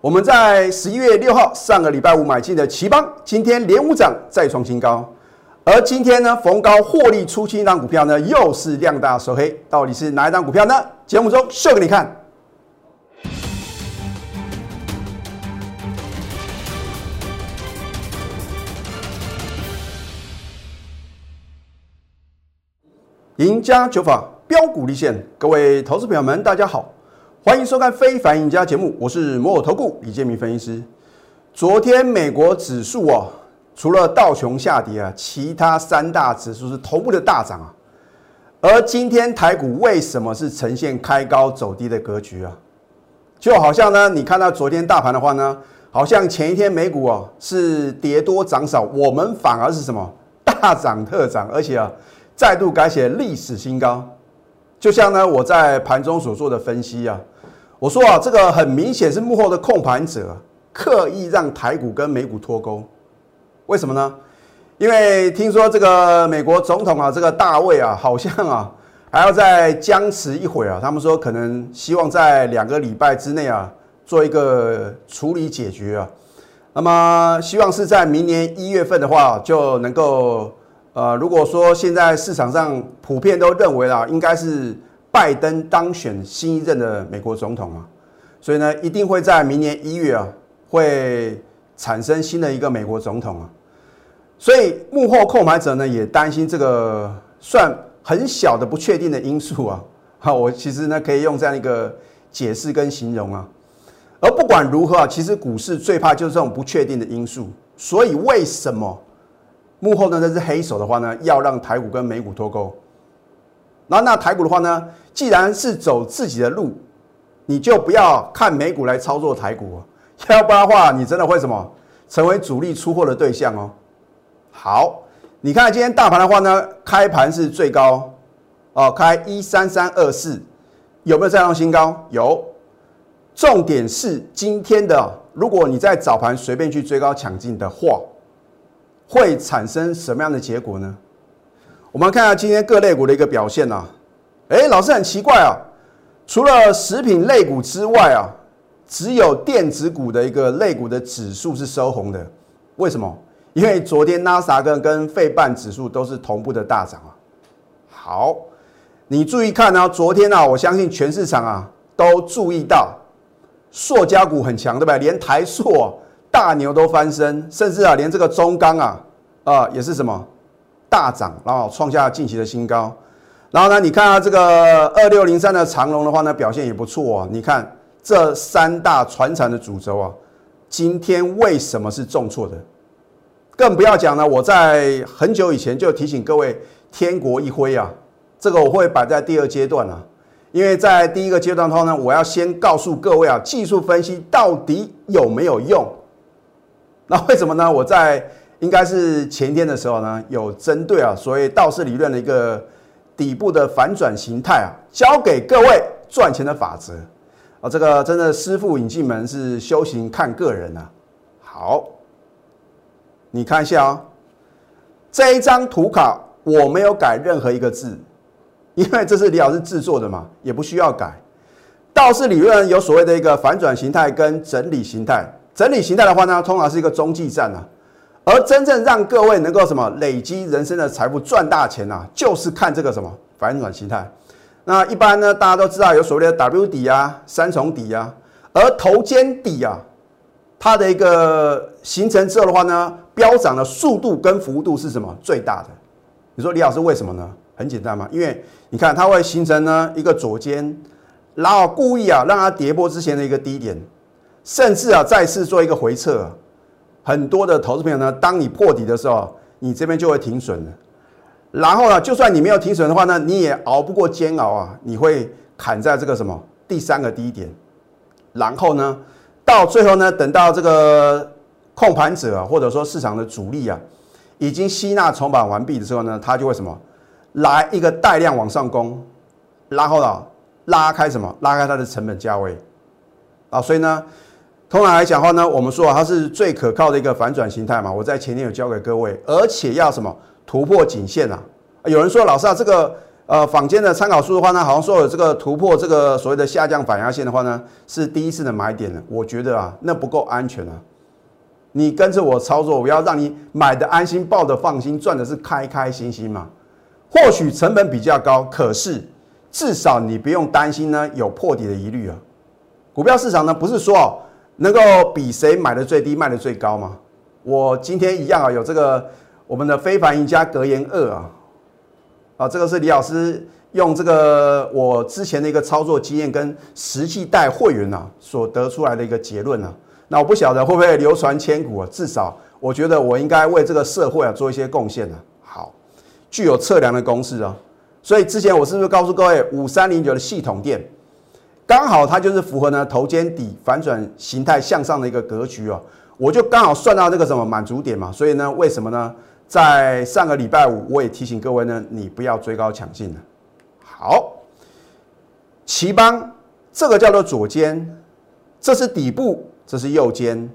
我们在十一月六号上个礼拜五买进的奇邦，今天连五涨再创新高，而今天呢逢高获利出清一档股票呢，又是量大收黑，到底是哪一档股票呢？节目中秀给你看。赢家九法标股立现，各位投资朋友们，大家好，欢迎收看《非凡赢家》节目，我是摩尔投顾李建明分析师。昨天美国指数啊，除了道琼下跌啊，其他三大指数是同步的大涨啊。而今天台股为什么是呈现开高走低的格局啊？就好像呢，你看到昨天大盘的话呢，好像前一天美股啊是跌多涨少，我们反而是什么大涨特涨，而且啊。再度改写历史新高，就像呢我在盘中所做的分析啊，我说啊这个很明显是幕后的控盘者刻意让台股跟美股脱钩，为什么呢？因为听说这个美国总统啊这个大卫啊好像啊还要再僵持一会啊，他们说可能希望在两个礼拜之内啊做一个处理解决啊，那么希望是在明年一月份的话就能够。呃，如果说现在市场上普遍都认为啦，应该是拜登当选新一任的美国总统啊，所以呢，一定会在明年一月啊，会产生新的一个美国总统啊，所以幕后控盘者呢也担心这个算很小的不确定的因素啊，好，我其实呢可以用这样一个解释跟形容啊，而不管如何啊，其实股市最怕就是这种不确定的因素，所以为什么？幕后呢，那是黑手的话呢，要让台股跟美股脱钩。然后那台股的话呢，既然是走自己的路，你就不要看美股来操作台股，要不然的话，你真的会什么成为主力出货的对象哦。好，你看今天大盘的话呢，开盘是最高哦，开一三三二四，有没有再创新高？有。重点是今天的，如果你在早盘随便去追高抢进的话。会产生什么样的结果呢？我们看下今天各类股的一个表现啊。哎，老师很奇怪啊，除了食品类股之外啊，只有电子股的一个类股的指数是收红的。为什么？因为昨天纳斯达克跟费半指数都是同步的大涨啊。好，你注意看啊，昨天啊，我相信全市场啊都注意到，塑胶股很强，对不对？连台塑。大牛都翻身，甚至啊，连这个中钢啊，啊也是什么大涨，然后创下近期的新高。然后呢，你看啊，这个二六零三的长龙的话呢，表现也不错啊。你看这三大船产的主轴啊，今天为什么是重挫的？更不要讲呢，我在很久以前就提醒各位，天国一挥啊，这个我会摆在第二阶段啊。因为在第一个阶段的话呢，我要先告诉各位啊，技术分析到底有没有用。那为什么呢？我在应该是前天的时候呢，有针对啊所谓道氏理论的一个底部的反转形态啊，教给各位赚钱的法则啊。这个真的师傅引进门是修行看个人啊。好，你看一下啊，这一张图卡我没有改任何一个字，因为这是李老师制作的嘛，也不需要改。道氏理论有所谓的一个反转形态跟整理形态。整理形态的话呢，通常是一个中继站啊，而真正让各位能够什么累积人生的财富、赚大钱啊，就是看这个什么反转形态。那一般呢，大家都知道有所谓的 W 底啊、三重底啊，而头肩底啊，它的一个形成之后的话呢，飙涨的速度跟幅度是什么最大的？你说李老师为什么呢？很简单嘛，因为你看它会形成呢一个左肩，然后故意啊让它跌破之前的一个低点。甚至啊，再次做一个回撤，很多的投资朋友呢，当你破底的时候，你这边就会停损了。然后呢，就算你没有停损的话呢，你也熬不过煎熬啊，你会砍在这个什么第三个低点。然后呢，到最后呢，等到这个控盘者，或者说市场的主力啊，已经吸纳筹码完毕的时候呢，它就会什么来一个带量往上攻，然后呢，拉开什么拉开它的成本价位啊，所以呢。通常来讲的话呢，我们说它是最可靠的一个反转形态嘛。我在前天有教给各位，而且要什么突破颈线啊？有人说老师啊，这个呃坊间的参考书的话呢，好像说有这个突破这个所谓的下降反压线的话呢，是第一次的买点。我觉得啊，那不够安全啊。你跟着我操作，我要让你买的安心，抱的放心，赚的是开开心心嘛。或许成本比较高，可是至少你不用担心呢有破底的疑虑啊。股票市场呢，不是说哦能够比谁买的最低卖的最高吗？我今天一样啊，有这个我们的非凡赢家格言二啊，啊，这个是李老师用这个我之前的一个操作经验跟实际带会员啊所得出来的一个结论啊。那我不晓得会不会流传千古啊，至少我觉得我应该为这个社会啊做一些贡献啊。好，具有测量的公式啊，所以之前我是不是告诉各位五三零九的系统店，刚好它就是符合呢头肩底反转形态向上的一个格局哦，我就刚好算到这个什么满足点嘛，所以呢，为什么呢？在上个礼拜五我也提醒各位呢，你不要追高抢进了。好，旗邦这个叫做左肩，这是底部。这是右肩，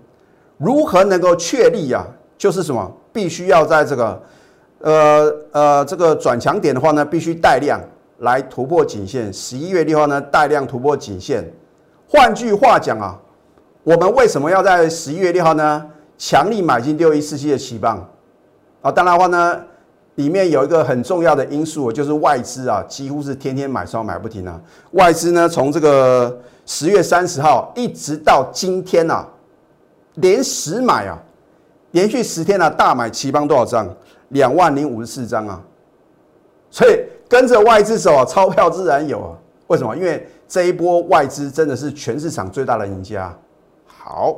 如何能够确立呀？就是什么？必须要在这个，呃呃，这个转强点的话呢，必须带量来突破颈线。十一月六号呢，带量突破颈线。换句话讲啊，我们为什么要在十一月六号呢，强力买进六一四七的期棒？啊，当然话呢，里面有一个很重要的因素，就是外资啊，几乎是天天买超买不停啊。外资呢，从这个。十月三十号一直到今天呐，连十买啊，连续十天啊，大买齐邦多少张？两万零五十四张啊！所以跟着外资走啊，钞票自然有啊。为什么？因为这一波外资真的是全市场最大的赢家。好，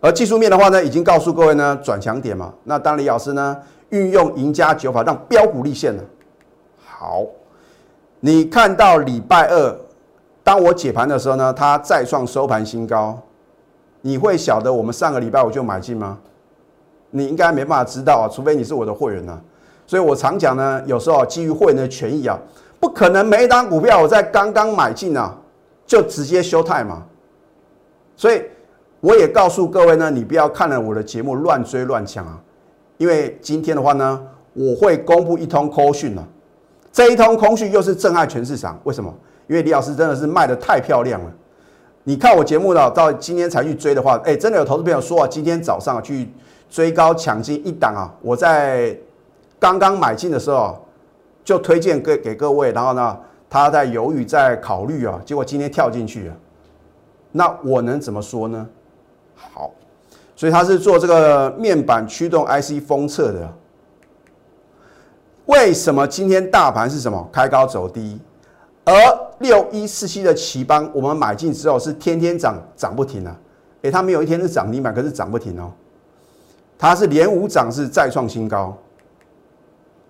而技术面的话呢，已经告诉各位呢，转强点嘛。那当李老师呢，运用赢家九法让标股立现了。好，你看到礼拜二。当我解盘的时候呢，它再创收盘新高，你会晓得我们上个礼拜我就买进吗？你应该没办法知道啊，除非你是我的会员呢。所以我常讲呢，有时候基于会员的权益啊，不可能每一单股票我在刚刚买进啊，就直接休泰嘛。所以我也告诉各位呢，你不要看了我的节目乱追乱抢啊，因为今天的话呢，我会公布一通空讯啊，这一通空讯又是震撼全市场，为什么？因为李老师真的是卖的太漂亮了，你看我节目呢，到今天才去追的话，哎，真的有投资朋友说啊，今天早上去追高抢进一档啊，我在刚刚买进的时候就推荐给给各位，然后呢，他在犹豫在考虑啊，结果今天跳进去了，那我能怎么说呢？好，所以他是做这个面板驱动 IC 封测的，为什么今天大盘是什么开高走低？而六一四七的奇邦，我们买进之后是天天涨，涨不停啊！诶，它没有一天是涨停板，可是涨不停哦。它是连五涨，是再创新高。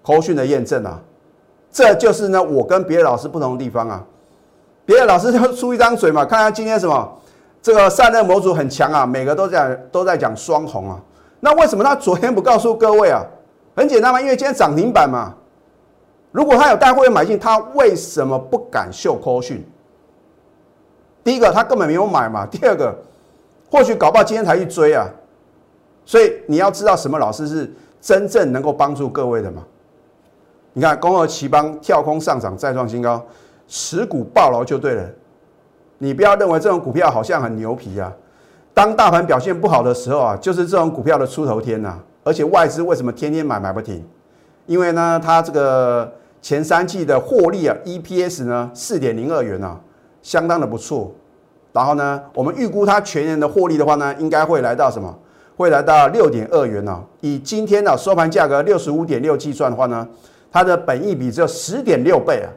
口讯的验证啊，这就是呢我跟别的老师不同的地方啊。别的老师就出一张嘴嘛，看看今天什么这个散热模组很强啊，每个都在都在讲双红啊。那为什么他昨天不告诉各位啊？很简单嘛，因为今天涨停板嘛。如果他有带会员买进，他为什么不敢秀科讯？第一个，他根本没有买嘛。第二个，或许搞不好今天才去追啊。所以你要知道什么老师是真正能够帮助各位的嘛？你看，工和奇邦跳空上涨再创新高，持股暴牢就对了。你不要认为这种股票好像很牛皮啊。当大盘表现不好的时候啊，就是这种股票的出头天呐。而且外资为什么天天买买不停？因为呢，它这个。前三季的获利啊，EPS 呢四点零二元啊，相当的不错。然后呢，我们预估它全年的获利的话呢，应该会来到什么？会来到六点二元呢。以今天的收盘价格六十五点六计算的话呢，它的本益比只有十点六倍啊。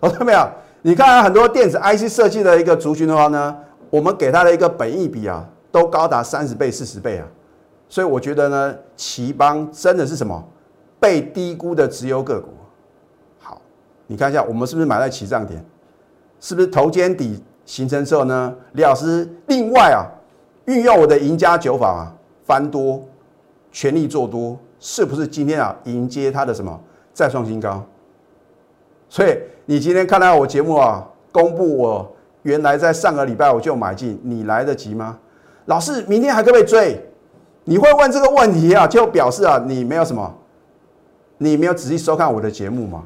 看到没有？你看很多电子 IC 设计的一个族群的话呢，我们给它的一个本益比啊，都高达三十倍、四十倍啊。所以我觉得呢，奇邦真的是什么被低估的直优个股。好你看一下，我们是不是买在起涨点？是不是头肩底形成之后呢？李老师另外啊，运用我的赢家九法啊，翻多，全力做多，是不是今天啊迎接它的什么再创新高？所以你今天看到我节目啊，公布我原来在上个礼拜我就买进，你来得及吗？老师，明天还可不可以追？你会问这个问题啊，就表示啊，你没有什么，你没有仔细收看我的节目吗？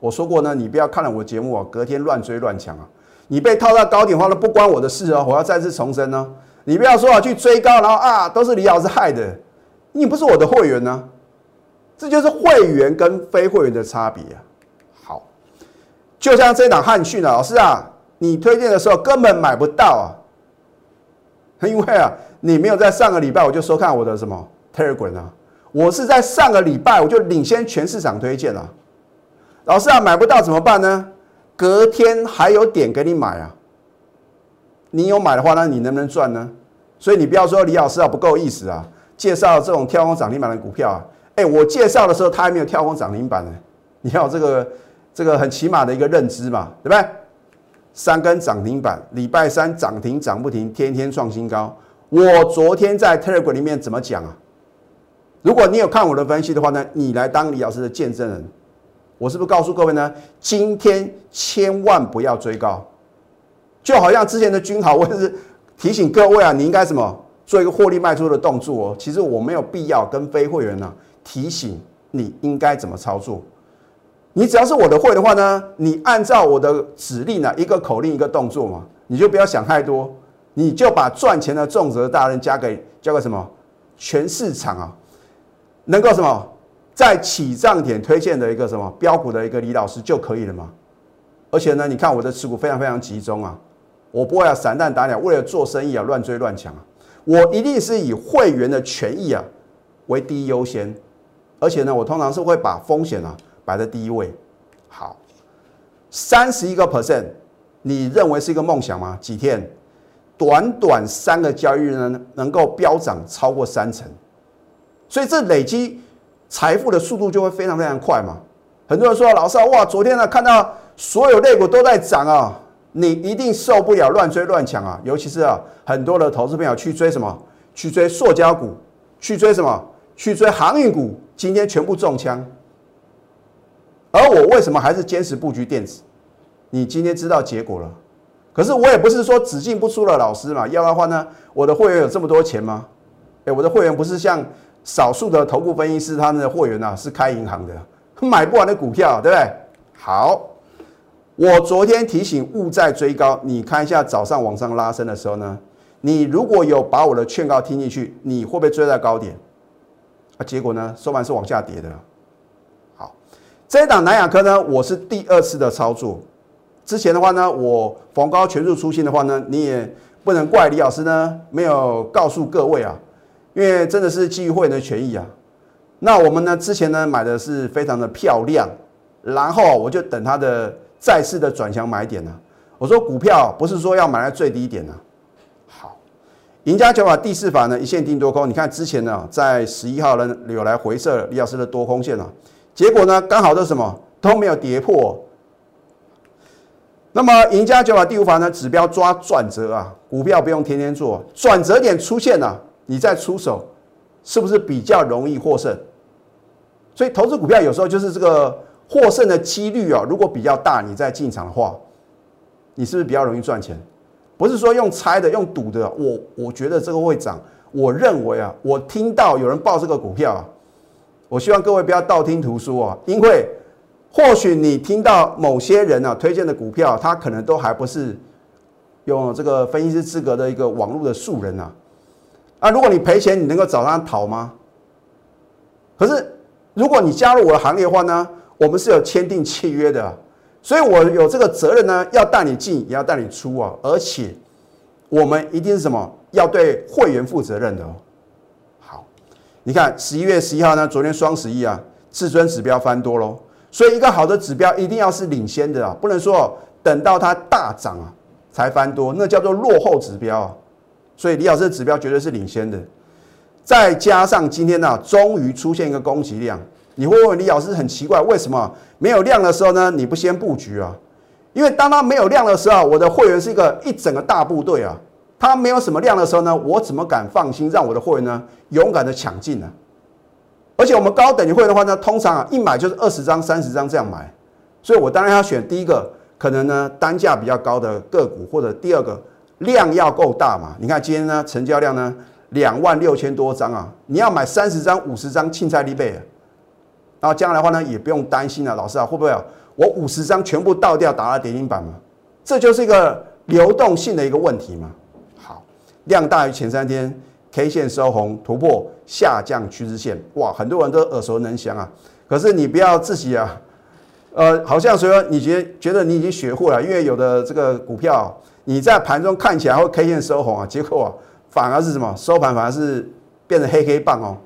我说过呢，你不要看了我节目啊，隔天乱追乱抢啊。你被套到高点的话呢，不关我的事哦。我要再次重申呢，你不要说啊，去追高，然后啊，都是李老师害的。你不是我的会员呢，这就是会员跟非会员的差别啊。好，就像这档汉讯啊，老师啊，你推荐的时候根本买不到啊，因为啊，你没有在上个礼拜我就收看我的什么 Telegram 啊，我是在上个礼拜我就领先全市场推荐了。老师啊，买不到怎么办呢？隔天还有点给你买啊，你有买的话，那你能不能赚呢？所以你不要说李老师啊不够意思啊，介绍这种跳空涨停板的股票啊，哎，我介绍的时候它还没有跳空涨停板呢，你要这个这个很起码的一个认知嘛，对不对？三根涨停板，礼拜三涨停涨不停，天天创新高。我昨天在 Telegram 里面怎么讲啊？如果你有看我的分析的话呢，你来当李老师的见证人。我是不是告诉各位呢？今天千万不要追高，就好像之前的君豪，我也是提醒各位啊，你应该什么做一个获利卖出的动作哦。其实我没有必要跟非会员呢提醒你应该怎么操作。你只要是我的会的话呢，你按照我的指令呢，一个口令一个动作嘛，你就不要想太多，你就把赚钱的重责大任交给交给什么？全市场啊，能够什么？在起涨点推荐的一个什么？标股的一个李老师就可以了嘛？而且呢，你看我的持股非常非常集中啊，我不会啊散弹打鸟，为了做生意啊乱追乱抢啊，我一定是以会员的权益啊为第一优先，而且呢，我通常是会把风险啊摆在第一位。好，三十一个 percent，你认为是一个梦想吗？几天，短短三个交易日呢，能够飙涨超过三成，所以这累积。财富的速度就会非常非常快嘛？很多人说老师啊，哇，昨天呢看到所有类股都在涨啊，你一定受不了乱追乱抢啊！尤其是啊，很多的投资朋友去追什么？去追塑胶股，去追什么？去追航运股，今天全部中枪。而我为什么还是坚持布局电子？你今天知道结果了。可是我也不是说只进不出的老师嘛，要的话呢，我的会员有这么多钱吗？哎，我的会员不是像。少数的头部分析师，他们的会员呢是开银行的，买不完的股票，对不对？好，我昨天提醒勿再追高，你看一下早上往上拉升的时候呢，你如果有把我的劝告听进去，你会不会追在高点？啊，结果呢收盘是往下跌的。好，这一档南亚科呢，我是第二次的操作，之前的话呢，我逢高全数出新的话呢，你也不能怪李老师呢没有告诉各位啊。因为真的是基于会员的权益啊，那我们呢之前呢买的是非常的漂亮，然后我就等它的再次的转向买点呢。我说股票不是说要买在最低点呢。赢家九法第四法呢一线定多空，你看之前呢在十一号呢有来回撤李老师的多空线啊，结果呢刚好都什么都没有跌破。那么赢家九法第五法呢指标抓转折啊，股票不用天天做，转折点出现了。你再出手，是不是比较容易获胜？所以投资股票有时候就是这个获胜的几率啊，如果比较大，你再进场的话，你是不是比较容易赚钱？不是说用猜的、用赌的。我我觉得这个会涨，我认为啊，我听到有人报这个股票啊，我希望各位不要道听途说啊，因为或许你听到某些人啊推荐的股票，他可能都还不是用这个分析师资格的一个网络的素人啊。啊如果你赔钱，你能够找他讨吗？可是如果你加入我的行列的话呢，我们是有签订契约的，所以我有这个责任呢，要带你进，也要带你出啊。而且我们一定是什么？要对会员负责任的哦。好，你看十一月十一号呢，昨天双十一啊，至尊指标翻多喽。所以一个好的指标一定要是领先的啊，不能说等到它大涨啊才翻多，那叫做落后指标啊。所以李老师的指标绝对是领先的，再加上今天呢，终于出现一个供给量，你会问李老师很奇怪，为什么没有量的时候呢？你不先布局啊？因为当它没有量的时候，我的会员是一个一整个大部队啊，它没有什么量的时候呢，我怎么敢放心让我的会员呢勇敢的抢进呢？而且我们高等级会员的话呢，通常啊一买就是二十张、三十张这样买，所以我当然要选第一个可能呢单价比较高的个股，或者第二个。量要够大嘛？你看今天呢，成交量呢两万六千多张啊！你要买三十张、五十张，青菜利贝。然后将来的话呢，也不用担心了，老师啊，会不会我五十张全部倒掉打到跌停板吗？这就是一个流动性的一个问题嘛。好，量大于前三天，K 线收红突破下降趋势线，哇，很多人都耳熟能详啊。可是你不要自己啊，呃，好像说你觉觉得你已经学会了，因为有的这个股票你在盘中看起来会 K 线收红啊，结果反而是什么收盘反而是变成黑黑棒哦。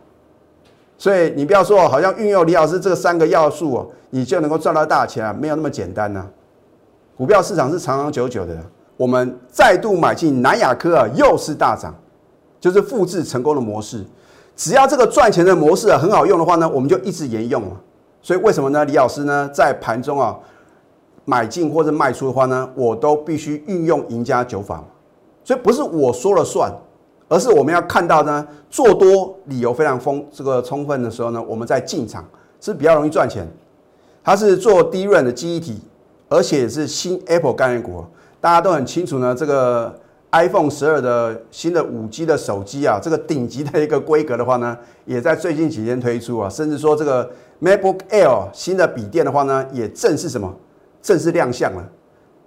所以你不要说好像运用李老师这三个要素哦，你就能够赚到大钱啊，没有那么简单呐。股票市场是长长久久的，我们再度买进南亚科啊，又是大涨，就是复制成功的模式。只要这个赚钱的模式啊很好用的话呢，我们就一直沿用。所以为什么呢？李老师呢在盘中啊买进或者卖出的话呢，我都必须运用赢家九法。所以不是我说了算。而是我们要看到呢，做多理由非常丰这个充分的时候呢，我们在进场是比较容易赚钱。它是做低润的记忆体，而且是新 Apple 概念股，大家都很清楚呢。这个 iPhone 十二的新的五 G 的手机啊，这个顶级的一个规格的话呢，也在最近几天推出啊，甚至说这个 MacBook Air 新的笔电的话呢，也正式什么正式亮相了。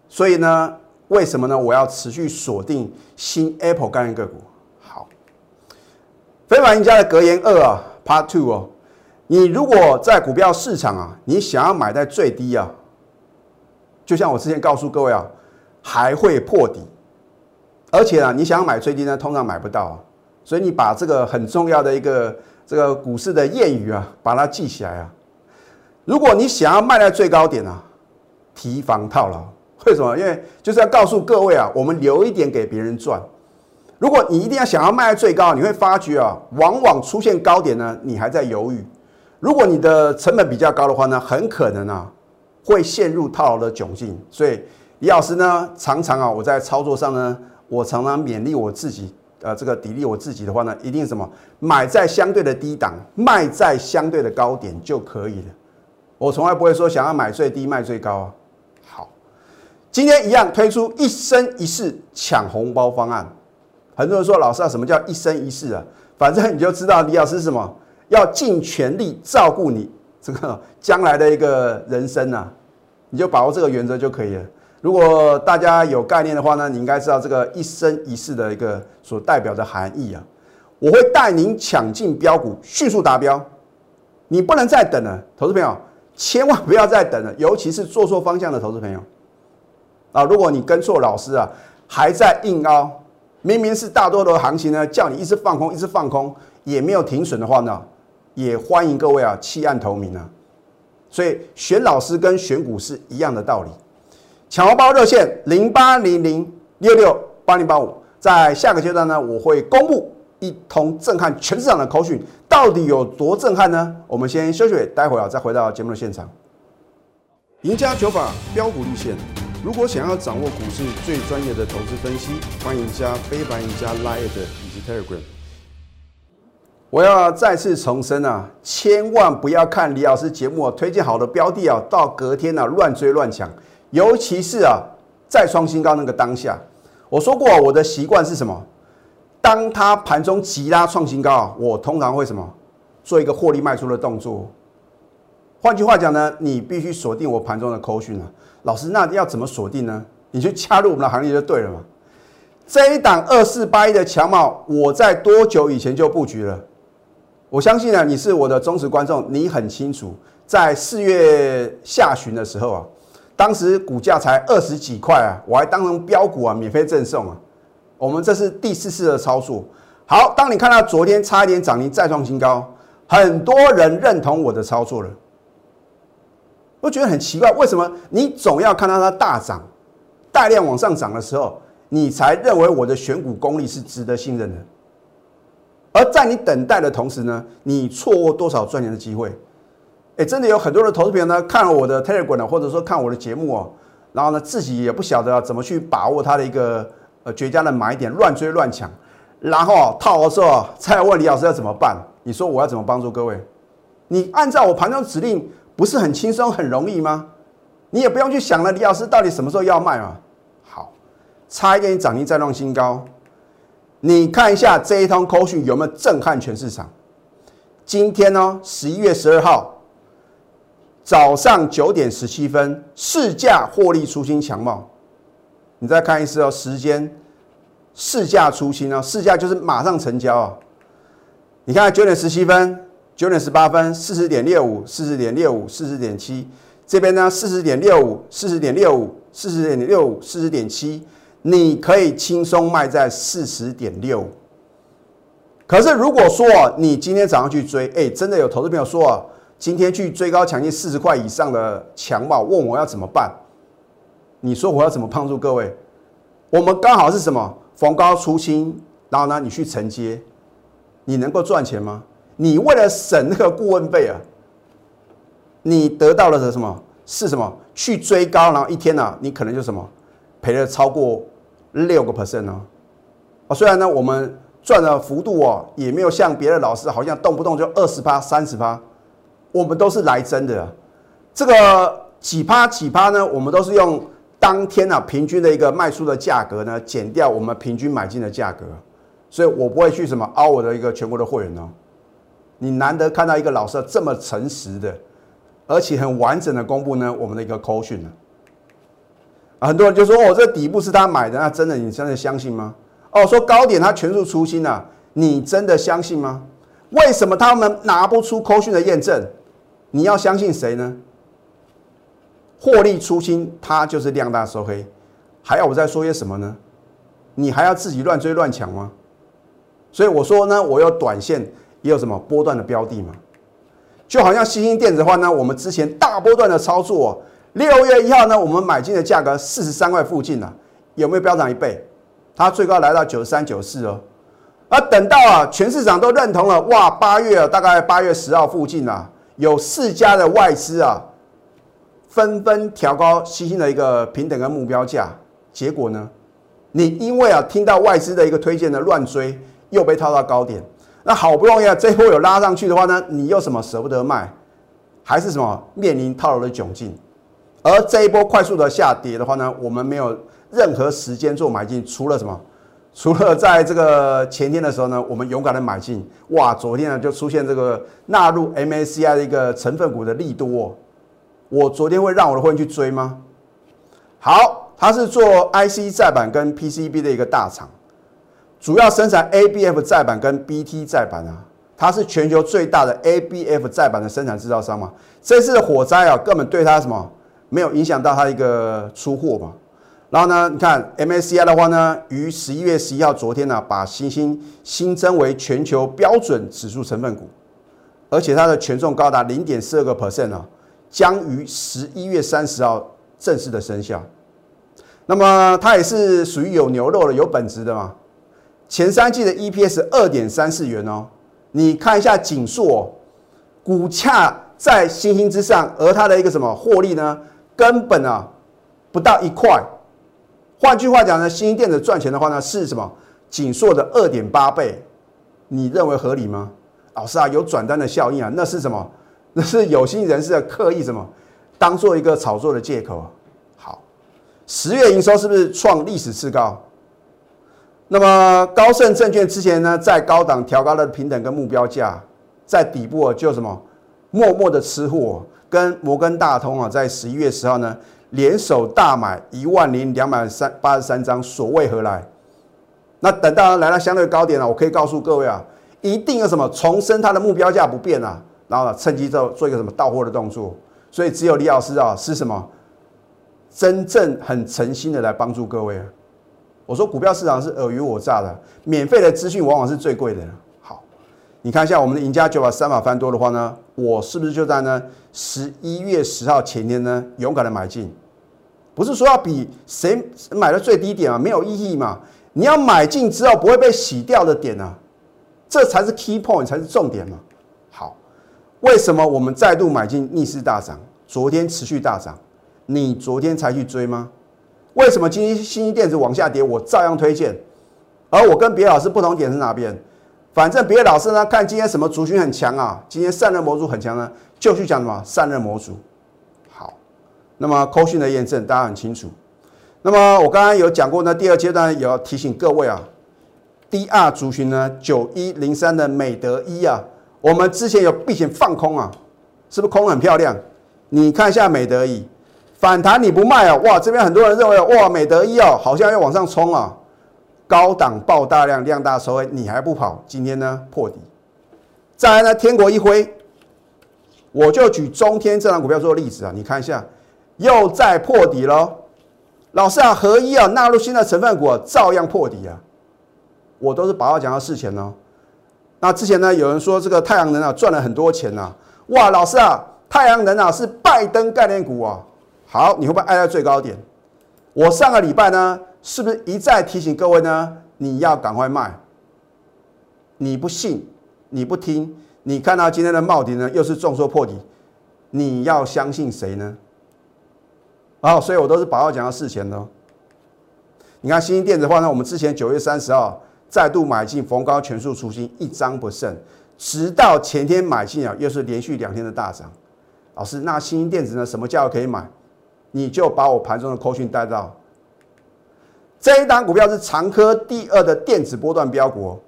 所以呢，为什么呢？我要持续锁定新 Apple 概念个股。非凡赢家的格言二啊，Part Two 哦，你如果在股票市场啊，你想要买在最低啊，就像我之前告诉各位啊，还会破底，而且啊，你想要买最低呢，通常买不到啊，所以你把这个很重要的一个这个股市的谚语啊，把它记起来啊。如果你想要卖在最高点啊，提防套牢，为什么？因为就是要告诉各位啊，我们留一点给别人赚。如果你一定要想要卖最高，你会发觉啊，往往出现高点呢，你还在犹豫。如果你的成本比较高的话呢，很可能啊会陷入套牢的窘境。所以李老师呢，常常啊我在操作上呢，我常常勉励我自己，呃，这个砥砺我自己的话呢，一定什么买在相对的低档，卖在相对的高点就可以了。我从来不会说想要买最低卖最高啊。好，今天一样推出一生一世抢红包方案。很多人说老师啊，什么叫一生一世啊？反正你就知道李老师是什么，要尽全力照顾你这个将来的一个人生啊，你就把握这个原则就可以了。如果大家有概念的话呢，你应该知道这个一生一世的一个所代表的含义啊。我会带您抢进标股，迅速达标。你不能再等了，投资朋友，千万不要再等了，尤其是做错方向的投资朋友啊。如果你跟错老师啊，还在硬凹。明明是大多头行情呢，叫你一直放空，一直放空，也没有停损的话呢，也欢迎各位啊弃暗投明啊。所以选老师跟选股是一样的道理。抢红包热线零八零零六六八零八五，在下个阶段呢，我会公布一通震撼全市场的口讯，到底有多震撼呢？我们先休息，待会儿啊再回到节目的现场。赢家九法标股立线。如果想要掌握股市最专业的投资分析，欢迎加非凡、加 Line 以及 Telegram。我要再次重申啊，千万不要看李老师节目啊推荐好的标的啊，到隔天啊乱追乱抢，尤其是啊再创新高那个当下。我说过我的习惯是什么？当它盘中急拉创新高啊，我通常会什么做一个获利卖出的动作。换句话讲呢，你必须锁定我盘中的扣讯啊。老师，那要怎么锁定呢？你就加入我们的行列就对了嘛。这一档二四八一的强帽，我在多久以前就布局了？我相信呢，你是我的忠实观众，你很清楚，在四月下旬的时候啊，当时股价才二十几块啊，我还当成标股啊，免费赠送啊。我们这是第四次的操作。好，当你看到昨天差一点涨停再创新高，很多人认同我的操作了。我觉得很奇怪，为什么你总要看到它大涨、大量往上涨的时候，你才认为我的选股功力是值得信任的？而在你等待的同时呢，你错过多少赚钱的机会？哎，真的有很多的投资朋友呢，看了我的 Telegram 呢，或者说看我的节目哦，然后呢，自己也不晓得怎么去把握它的一个呃绝佳的买点，乱追乱抢，然后套的时候再问李老师要怎么办？你说我要怎么帮助各位？你按照我盘中指令。不是很轻松很容易吗？你也不用去想了，李老师到底什么时候要卖嘛？好，差一点涨停再创新高。你看一下这一通口讯有没有震撼全市场？今天呢，十一月十二号，早上九点十七分，市价获利出清强貌。你再看一次哦，时间市价出清哦，市价就是马上成交啊。你看九点十七分、九点十八分、四十点六五、四十点六五、四十点七，这边呢四十点六五、四十点六五、四十点六五、四十点七，你可以轻松卖在四十点六。可是如果说你今天早上去追，哎，真的有投资朋友说啊。今天去追高抢进四十块以上的强暴，问我要怎么办？你说我要怎么帮助各位？我们刚好是什么逢高出清，然后呢，你去承接，你能够赚钱吗？你为了省那个顾问费啊，你得到了的什么？是什么？去追高，然后一天呢，你可能就什么赔了超过六个 percent 哦？啊，虽然呢，我们赚的幅度哦，也没有像别的老师好像动不动就二十趴、三十趴。我们都是来真的，啊这个几趴几趴呢？我们都是用当天啊平均的一个卖出的价格呢，减掉我们平均买进的价格，所以我不会去什么凹我的一个全国的会员哦。你难得看到一个老师这么诚实的，而且很完整的公布呢我们的一个口讯呢。很多人就说哦，这底部是他买的，那真的你真的相信吗？哦，说高点他全数出清了，你真的相信吗？为什么他们拿不出口讯的验证？你要相信谁呢？获利出清，它就是量大收黑，还要我再说些什么呢？你还要自己乱追乱抢吗？所以我说呢，我有短线，也有什么波段的标的嘛？就好像新兴电子的话呢，我们之前大波段的操作，六月一号呢，我们买进的价格四十三块附近呢，有没有飙涨一倍？它最高来到九十三、九四哦。而等到啊，全市场都认同了，哇，八月大概八月十号附近啊。有四家的外资啊，纷纷调高新兴的一个平等跟目标价，结果呢，你因为啊听到外资的一个推荐的乱追，又被套到高点，那好不容易啊这波有拉上去的话呢，你又什么舍不得卖，还是什么面临套牢的窘境，而这一波快速的下跌的话呢，我们没有任何时间做买进，除了什么？除了在这个前天的时候呢，我们勇敢的买进，哇，昨天呢就出现这个纳入 MACI 的一个成分股的利多，我昨天会让我的会员去追吗？好，它是做 IC 再版跟 PCB 的一个大厂，主要生产 ABF 载板跟 BT 载板啊，它是全球最大的 ABF 载板的生产制造商嘛，这次的火灾啊，根本对它什么没有影响到它一个出货嘛。然后呢，你看 MSCI 的话呢，于十一月十一号昨天呢，把新兴新增为全球标准指数成分股，而且它的权重高达零点四二个 percent 啊，将于十一月三十号正式的生效。那么它也是属于有牛肉的、有本质的嘛。前三季的 EPS 二点三四元哦，你看一下锦硕股价在星星之上，而它的一个什么获利呢，根本啊不到一块。换句话讲呢，新兴电子赚钱的话呢，是什么？锦硕的二点八倍，你认为合理吗？老师啊，有转单的效应啊，那是什么？那是有心人士的刻意什么？当做一个炒作的借口。好，十月营收是不是创历史次高？那么高盛证券之前呢，在高档调高了平等跟目标价，在底部就什么默默的吃货，跟摩根大通啊，在十一月十号呢。联手大买一万零两百三八十三张，所谓何来？那等到来到相对高点了，我可以告诉各位啊，一定有什么重申它的目标价不变啊，然后趁机做做一个什么到货的动作。所以只有李老师啊，是什么真正很诚心的来帮助各位啊。我说股票市场是尔虞我诈的，免费的资讯往往是最贵的。好，你看一下我们的赢家九把三把翻多的话呢，我是不是就在呢十一月十号前天呢勇敢的买进？不是说要比谁买的最低点啊，没有意义嘛。你要买进之后不会被洗掉的点啊，这才是 key point，才是重点嘛。好，为什么我们再度买进逆势大涨？昨天持续大涨，你昨天才去追吗？为什么今天新兴电子往下跌，我照样推荐？而我跟别的老师不同点是哪边？反正别的老师呢，看今天什么族群很强啊，今天散热模组很强呢，就去讲什么散热模组。好那么扣讯的验证大家很清楚。那么我刚刚有讲过呢，第二阶段也要提醒各位啊，DR 族群呢九一零三的美德一啊，我们之前有避险放空啊，是不是空很漂亮？你看一下美德一反弹你不卖啊？哇，这边很多人认为哇，美德意哦，好像要往上冲啊，高档爆大量，量大收，你还不跑？今天呢破底。再来呢，天国一辉，我就举中天这档股票做例子啊，你看一下，又在破底喽。老师啊，合一啊，纳入新的成分股照样破底啊。我都是把话讲到事前哦。那之前呢，有人说这个太阳能啊赚了很多钱呐，哇，老师啊，太阳能啊是拜登概念股啊。好，你会不会挨在最高点？我上个礼拜呢，是不是一再提醒各位呢？你要赶快卖。你不信？你不听，你看到今天的帽底呢，又是重挫破底，你要相信谁呢？啊，所以我都是把话讲到事前的。你看新兴电子的话呢，我们之前九月三十号再度买进，逢高全数出清，一张不剩，直到前天买进啊，又是连续两天的大涨。老师，那新兴电子呢，什么价位可以买？你就把我盘中的扣讯带到。这一档股票是长科第二的电子波段标股。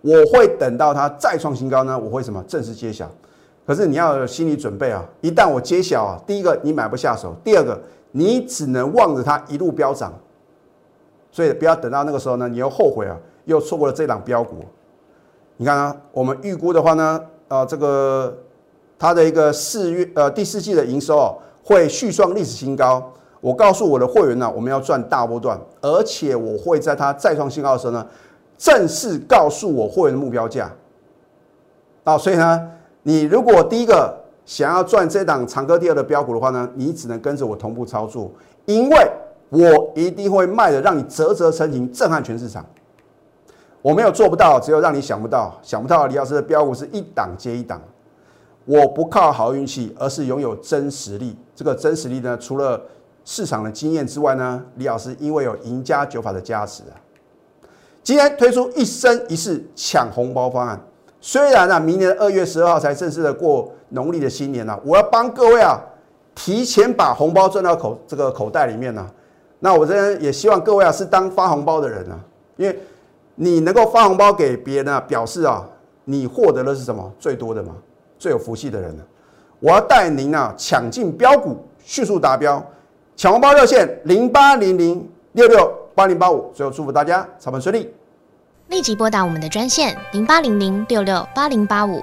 我会等到它再创新高呢，我会什么正式揭晓？可是你要有心理准备啊！一旦我揭晓啊，第一个你买不下手，第二个你只能望着它一路飙涨，所以不要等到那个时候呢，你又后悔啊，又错过了这档标股。你看啊，我们预估的话呢，呃，这个它的一个四月呃第四季的营收啊，会续创历史新高。我告诉我的会员呢，我们要赚大波段，而且我会在它再创新高的时候呢。正式告诉我会员的目标价，啊，所以呢，你如果第一个想要赚这档长歌第二的标股的话呢，你只能跟着我同步操作，因为我一定会卖的让你啧啧称奇，震撼全市场。我没有做不到，只有让你想不到，想不到李老师的标股是一档接一档。我不靠好运气，而是拥有真实力。这个真实力呢，除了市场的经验之外呢，李老师因为有赢家九法的加持啊。今天推出一生一世抢红包方案，虽然呢，明年二月十二号才正式的过农历的新年呢，我要帮各位啊提前把红包赚到口这个口袋里面呢。那我这边也希望各位啊是当发红包的人啊，因为你能够发红包给别人啊，表示啊你获得的是什么最多的嘛，最有福气的人呢。我要带您啊抢进标股，迅速达标，抢红包热线零八零零六六八零八五，最后祝福大家操盘顺利。立即拨打我们的专线零八零零六六八零八五